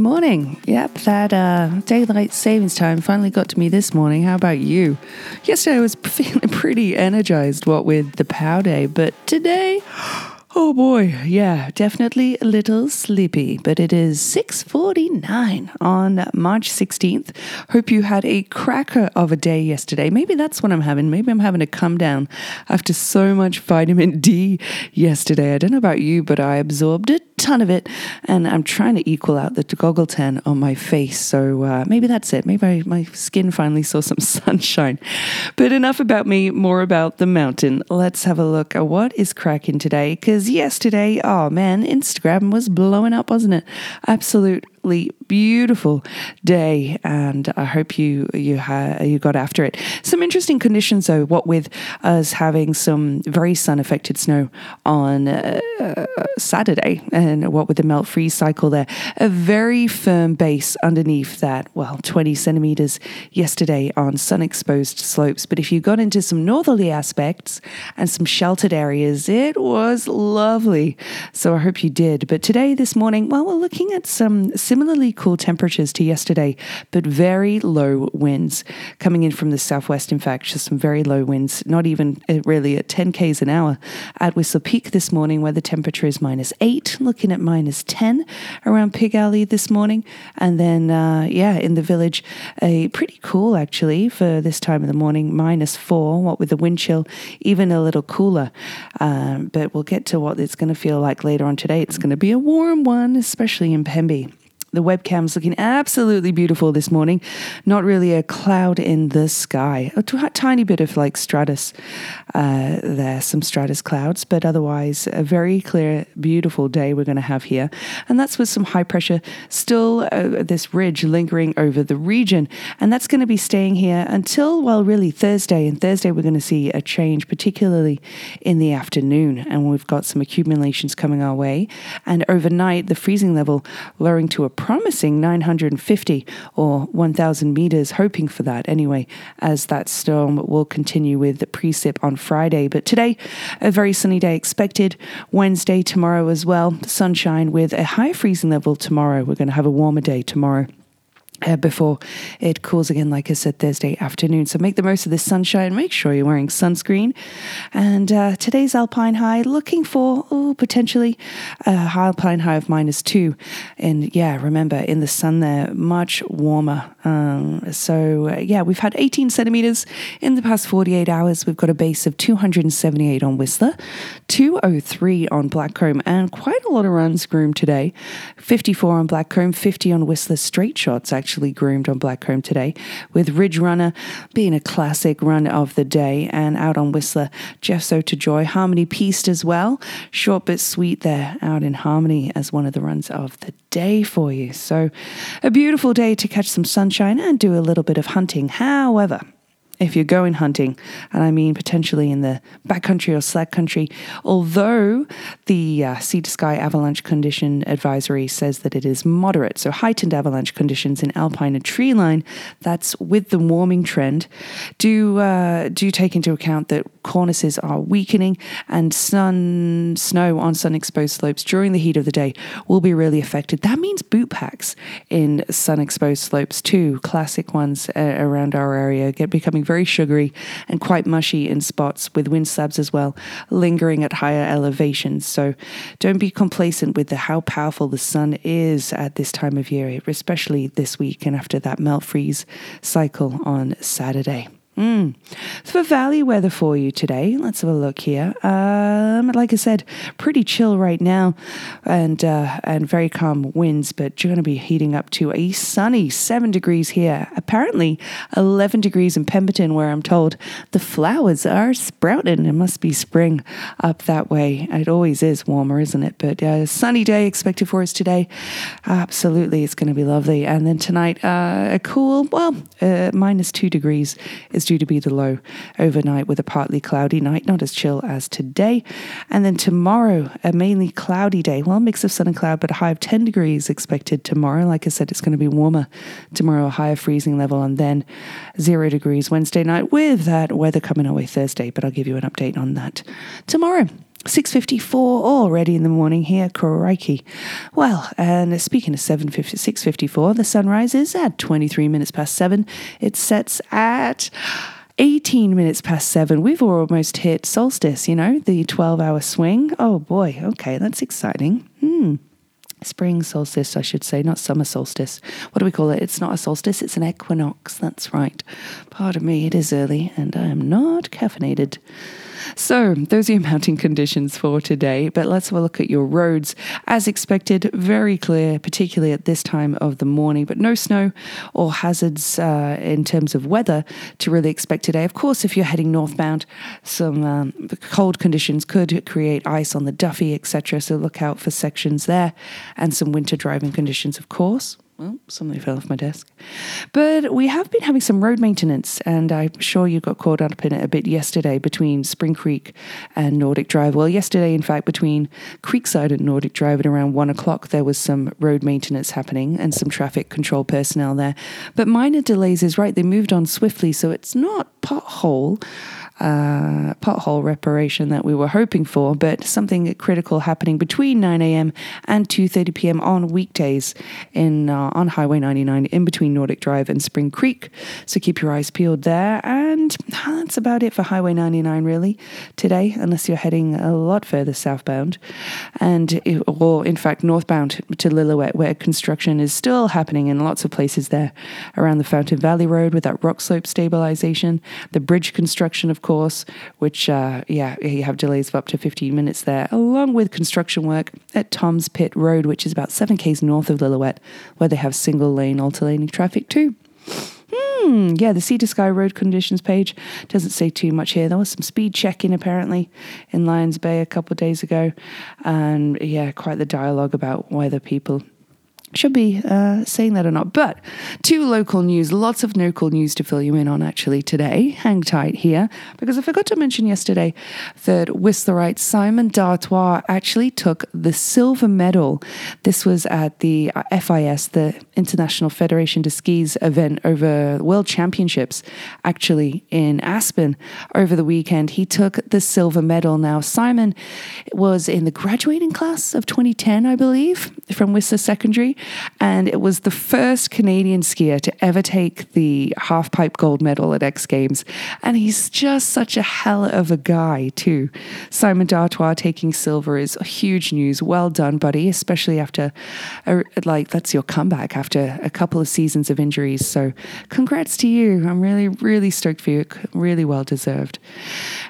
Morning. Yep, that uh, daylight savings time finally got to me this morning. How about you? Yesterday I was feeling pretty energized, what with the pow day, but today. Oh boy, yeah, definitely a little sleepy, but it is 6:49 on March 16th. Hope you had a cracker of a day yesterday. Maybe that's what I'm having. Maybe I'm having a come down after so much vitamin D yesterday. I don't know about you, but I absorbed a ton of it, and I'm trying to equal out the goggle tan on my face. So uh, maybe that's it. Maybe I, my skin finally saw some sunshine. But enough about me, more about the mountain. Let's have a look at what is cracking today. Because yesterday, oh man, Instagram was blowing up, wasn't it? Absolute beautiful day, and I hope you you ha- you got after it. Some interesting conditions, though. What with us having some very sun affected snow on uh, Saturday, and what with the melt freeze cycle there, a very firm base underneath that. Well, twenty centimeters yesterday on sun exposed slopes. But if you got into some northerly aspects and some sheltered areas, it was lovely. So I hope you did. But today, this morning, well, we're looking at some similarly cool temperatures to yesterday, but very low winds coming in from the southwest. In fact, just some very low winds, not even uh, really at 10 k's an hour at Whistler Peak this morning, where the temperature is minus eight, looking at minus 10 around Pig Alley this morning. And then, uh, yeah, in the village, a pretty cool actually for this time of the morning, minus four, what with the wind chill, even a little cooler. Um, but we'll get to what it's going to feel like later on today. It's going to be a warm one, especially in Pemby. The webcam's looking absolutely beautiful this morning. Not really a cloud in the sky. A t- tiny bit of like stratus uh, there, some stratus clouds, but otherwise a very clear, beautiful day we're going to have here. And that's with some high pressure still uh, this ridge lingering over the region. And that's going to be staying here until, well, really Thursday. And Thursday we're going to see a change, particularly in the afternoon. And we've got some accumulations coming our way. And overnight, the freezing level lowering to a promising 950 or 1,000 meters, hoping for that anyway, as that storm will continue with the precip on Friday. But today, a very sunny day expected. Wednesday, tomorrow as well. Sunshine with a high freezing level tomorrow. We're going to have a warmer day tomorrow uh, before it cools again, like I said, Thursday afternoon. So make the most of this sunshine. Make sure you're wearing sunscreen. And uh, today's alpine high, looking for oh, potentially a high alpine high of minus two. And yeah, remember in the sun there, much warmer. Um, so uh, yeah, we've had 18 centimeters in the past 48 hours. We've got a base of 278 on Whistler, 203 on Blackcomb, and quite a lot of runs groomed today. 54 on Blackcomb, 50 on Whistler straight shots actually groomed on Blackcomb today, with Ridge Runner being a classic run of the day, and out on Whistler, Jeff Joy, Harmony Piste as well. Short but sweet there, out in Harmony as one of the runs of the day for you. So, a beautiful day to catch some sunshine and do a little bit of hunting. However, if you're going hunting, and I mean potentially in the backcountry or slack country, although the uh, sea to sky avalanche condition advisory says that it is moderate, so heightened avalanche conditions in alpine and tree line, that's with the warming trend. Do uh, do take into account that cornices are weakening and sun snow on sun exposed slopes during the heat of the day will be really affected. That means boot packs in sun exposed slopes too. Classic ones uh, around our area get becoming very sugary and quite mushy in spots with wind slabs as well, lingering at higher elevations. So don't be complacent with the, how powerful the sun is at this time of year, especially this week and after that melt freeze cycle on Saturday. Mm. For valley weather for you today, let's have a look here. Um, like I said, pretty chill right now, and uh, and very calm winds, but you're going to be heating up to a sunny seven degrees here. Apparently, eleven degrees in Pemberton, where I'm told the flowers are sprouting. It must be spring up that way. It always is warmer, isn't it? But uh, sunny day expected for us today. Absolutely, it's going to be lovely. And then tonight, uh, a cool, well, uh, minus two degrees is due to be the low overnight with a partly cloudy night, not as chill as today. And then tomorrow, a mainly cloudy day. Well, a mix of sun and cloud, but a high of 10 degrees expected tomorrow. Like I said, it's going to be warmer tomorrow, a higher freezing level, and then zero degrees Wednesday night with that weather coming our way Thursday. But I'll give you an update on that tomorrow. 6.54 already in the morning here, crikey. Well, and speaking of 7.50, 6.54, the sun rises at 23 minutes past 7. It sets at 18 minutes past 7. We've almost hit solstice, you know, the 12-hour swing. Oh boy, okay, that's exciting. Hmm. Spring solstice, I should say, not summer solstice. What do we call it? It's not a solstice, it's an equinox. That's right. Pardon me, it is early and I am not caffeinated. So, those are your mountain conditions for today. But let's have a look at your roads. As expected, very clear, particularly at this time of the morning, but no snow or hazards uh, in terms of weather to really expect today. Of course, if you're heading northbound, some um, cold conditions could create ice on the Duffey, etc. So, look out for sections there and some winter driving conditions, of course. Well, something fell off my desk. But we have been having some road maintenance, and I'm sure you got caught up in it a bit yesterday between Spring Creek and Nordic Drive. Well, yesterday, in fact, between Creekside and Nordic Drive at around one o'clock, there was some road maintenance happening and some traffic control personnel there. But minor delays is right, they moved on swiftly, so it's not pothole uh, pothole reparation that we were hoping for, but something critical happening between 9 a.m. and 2:30 p.m. on weekdays in uh, on Highway 99 in between Nordic Drive and Spring Creek. So keep your eyes peeled there, and that's about it for Highway 99 really today, unless you're heading a lot further southbound, and or in fact northbound to Lillooet, where construction is still happening in lots of places there around the Fountain Valley Road with that rock slope stabilization, the bridge construction, of course course, which, uh, yeah, you have delays of up to 15 minutes there, along with construction work at Tom's Pit Road, which is about 7 k's north of Lillooet, where they have single lane alternating traffic too. Hmm, yeah, the Sea to Sky road conditions page doesn't say too much here. There was some speed checking apparently in Lions Bay a couple of days ago, and yeah, quite the dialogue about whether people should be uh, saying that or not. But two local news, lots of local news to fill you in on actually today. Hang tight here because I forgot to mention yesterday that Whistlerite Simon D'Artois actually took the silver medal. This was at the FIS, the International Federation de Skis event over World Championships, actually in Aspen over the weekend. He took the silver medal. Now, Simon was in the graduating class of 2010, I believe, from Whistler Secondary and it was the first Canadian skier to ever take the half pipe gold medal at X Games. And he's just such a hell of a guy, too. Simon D'Artois taking silver is huge news. Well done, buddy, especially after, a, like, that's your comeback after a couple of seasons of injuries. So, congrats to you. I'm really, really stoked for you. Really well deserved.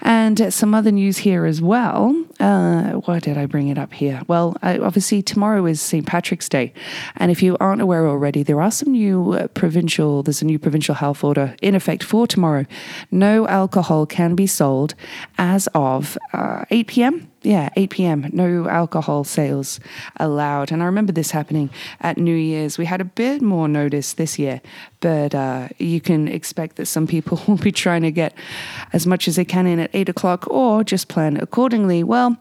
And some other news here as well. Uh, why did I bring it up here? Well, I, obviously, tomorrow is St. Patrick's Day. And if you aren't aware already, there are some new uh, provincial, there's a new provincial health order in effect for tomorrow. No alcohol can be sold as of uh, 8 p.m yeah, 8 p.m., no alcohol sales allowed. And I remember this happening at New Year's. We had a bit more notice this year, but uh, you can expect that some people will be trying to get as much as they can in at 8 o'clock or just plan accordingly. Well,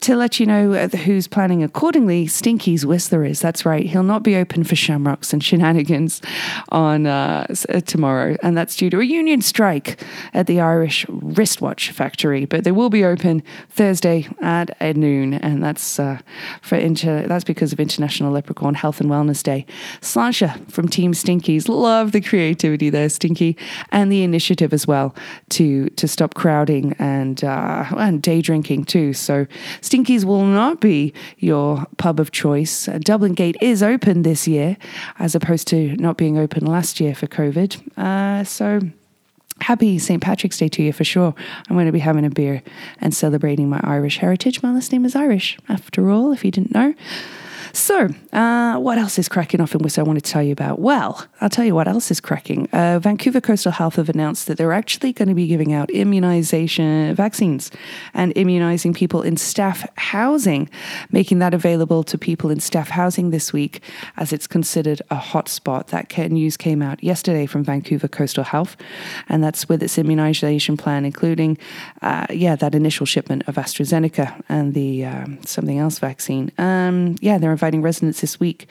to let you know uh, who's planning accordingly, Stinky's Whistler is. That's right. He'll not be open for shamrocks and shenanigans on uh, uh, tomorrow. And that's due to a union strike at the Irish wristwatch factory. But they will be open Thursday at noon, and that's uh, for inter- that's because of International Leprechaun Health and Wellness Day. Sláinte from Team Stinkies, love the creativity there, Stinky, and the initiative as well to to stop crowding and uh, and day drinking too. So Stinkies will not be your pub of choice. Dubh Linn Gate is open this year, as opposed to not being open last year for COVID. Uh, so Happy St. Patrick's Day to you for sure. I'm going to be having a beer and celebrating my Irish heritage. My last name is Irish, after all, if you didn't know. So, uh, what else is cracking off in Whistler I want to tell you about? Well, I'll tell you what else is cracking. Uh, Vancouver Coastal Health have announced that they're actually going to be giving out immunization vaccines and immunizing people in staff housing, making that available to people in staff housing this week as it's considered a hotspot. That news came out yesterday from Vancouver Coastal Health, and that's with its immunization plan, including, uh, yeah, that initial shipment of AstraZeneca and the um, something else vaccine. Um, yeah, they're inviting residents this week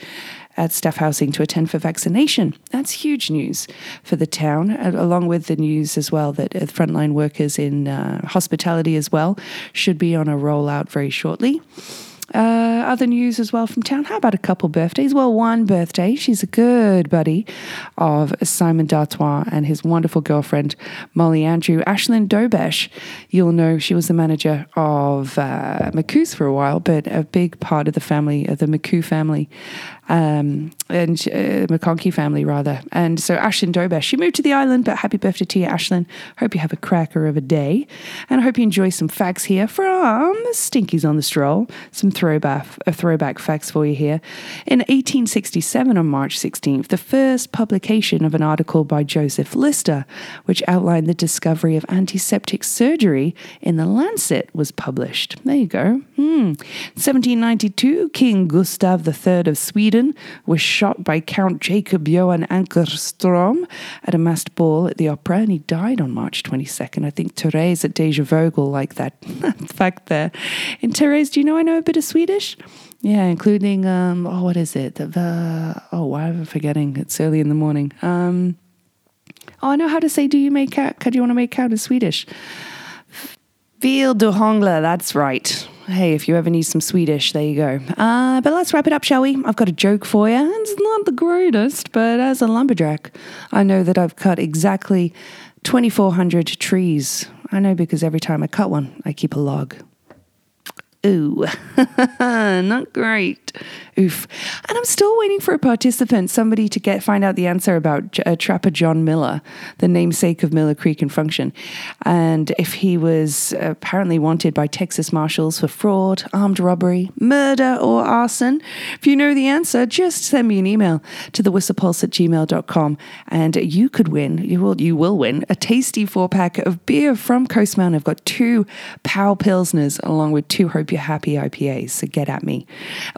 at staff housing to attend for vaccination. That's huge news for the town, along with the news as well that uh, frontline workers in uh, hospitality as well should be on a rollout very shortly. Uh, other news as well from town. How about a couple birthdays? Well, one birthday. She's a good buddy of Simon D'Artois and his wonderful girlfriend, Molly Andrew. Ashlyn Dobesh, you'll know she was the manager of uh, McCoos for a while, but a big part of the family, of the McCoo family um, and uh, McConkey family rather. And so Ashlyn Dobesh, she moved to the island, but happy birthday to you, Ashlyn. Hope you have a cracker of a day, and I hope you enjoy some facts here from Stinkies on the Stroll. Some throwback, uh, throwback facts for you here. In 1867, on March 16th, the first publication of an article by Joseph Lister, which outlined the discovery of antiseptic surgery in the Lancet, was published. There you go. Hmm. 1792, King Gustav III of Sweden Sweden was shot by Count Jacob Johan Anckarström at a masked ball at the opera, and he died on March 22nd. I think Therese at Deja Vogel like that fact there. And Therese, do you know I know a bit of Swedish? Yeah, including um, oh, what is it? The oh, why am I forgetting? It's early in the morning. Um, oh, I know how to say. Do you make out? Do you want to make out in Swedish? Vill du hångla? That's right hey, if you ever need some Swedish, there you go. Uh, but let's wrap it up, shall we? I've got a joke for you. It's not the greatest, but as a lumberjack, I know that I've cut exactly 2,400 trees. I know because every time I cut one, I keep a log. Ooh, not great. Oof. And I'm still waiting for a participant, somebody to get find out the answer about uh, Trapper John Miller, the namesake of Miller Creek and Function, and if he was apparently wanted by Texas Marshals for fraud, armed robbery, murder, or arson. If you know the answer, just send me an email to the whistlepulse at gmail.com and you could win, you will, you will win, a tasty four pack of beer from Coast Mountain. I've got two Pow Pilsners along with two Hope You're Happy IPAs, so get at me.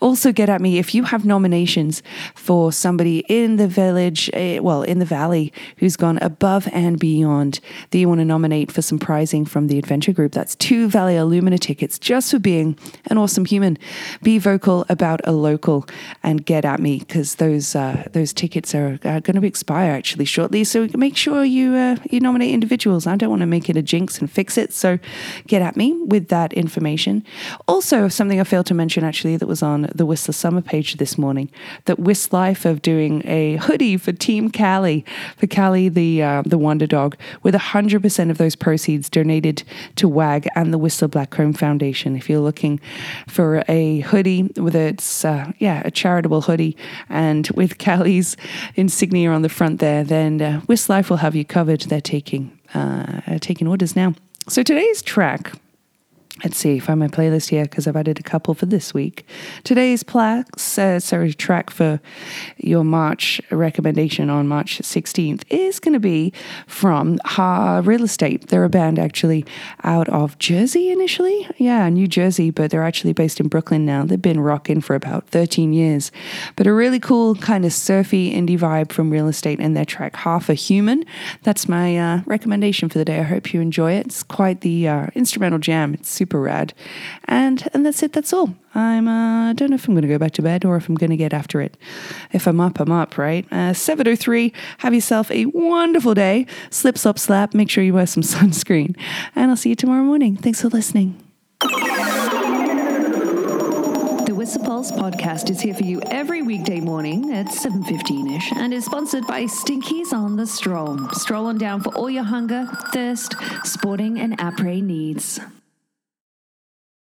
Also, get at me if you have nominations for somebody in the village, uh, well, in the valley, who's gone above and beyond that you want to nominate for some prizing from the adventure group. That's two Vallea Lumina tickets just for being an awesome human. Be vocal about a local and get at me because those uh, those tickets are, are going to expire actually shortly. So make sure you uh, you nominate individuals. I don't want to make it a jinx and fix it. So get at me with that information. Also, something I failed to mention actually that was on the Whistler Summer page this morning that Whist Life of doing a hoodie for Team Callie, for Callie the uh, the Wonder Dog, with 100% of those proceeds donated to WAG and the Whistler Blackcomb Foundation. If you're looking for a hoodie with its, uh, yeah, a charitable hoodie and with Callie's insignia on the front there, then uh, Whist Life will have you covered. They're taking, uh, taking orders now. So today's track Let's see, find my playlist here because I've added a couple for this week. Today's plaques, uh, sorry, track for your March recommendation on March 16th is going to be from Ha Real Estate. They're a band actually out of Jersey initially. Yeah, New Jersey, but they're actually based in Brooklyn now. They've been rocking for about 13 years. But a really cool kind of surfy indie vibe from Real Estate and their track Half a Human. That's my uh, recommendation for the day. I hope you enjoy it. It's quite the uh, instrumental jam. It's super super rad. And and that's it. That's all. I'm uh, I don't know if I'm going to go back to bed or if I'm going to get after it. If I'm up, I'm up. Right. Uh, 7:03. Have yourself a wonderful day. Slip, slop, slap. Make sure you wear some sunscreen. And I'll see you tomorrow morning. Thanks for listening. The Whistler Pulse podcast is here for you every weekday morning at 7.15ish and is sponsored by Stinkies on the Stroll. Stroll on down for all your hunger, thirst, sporting and après needs.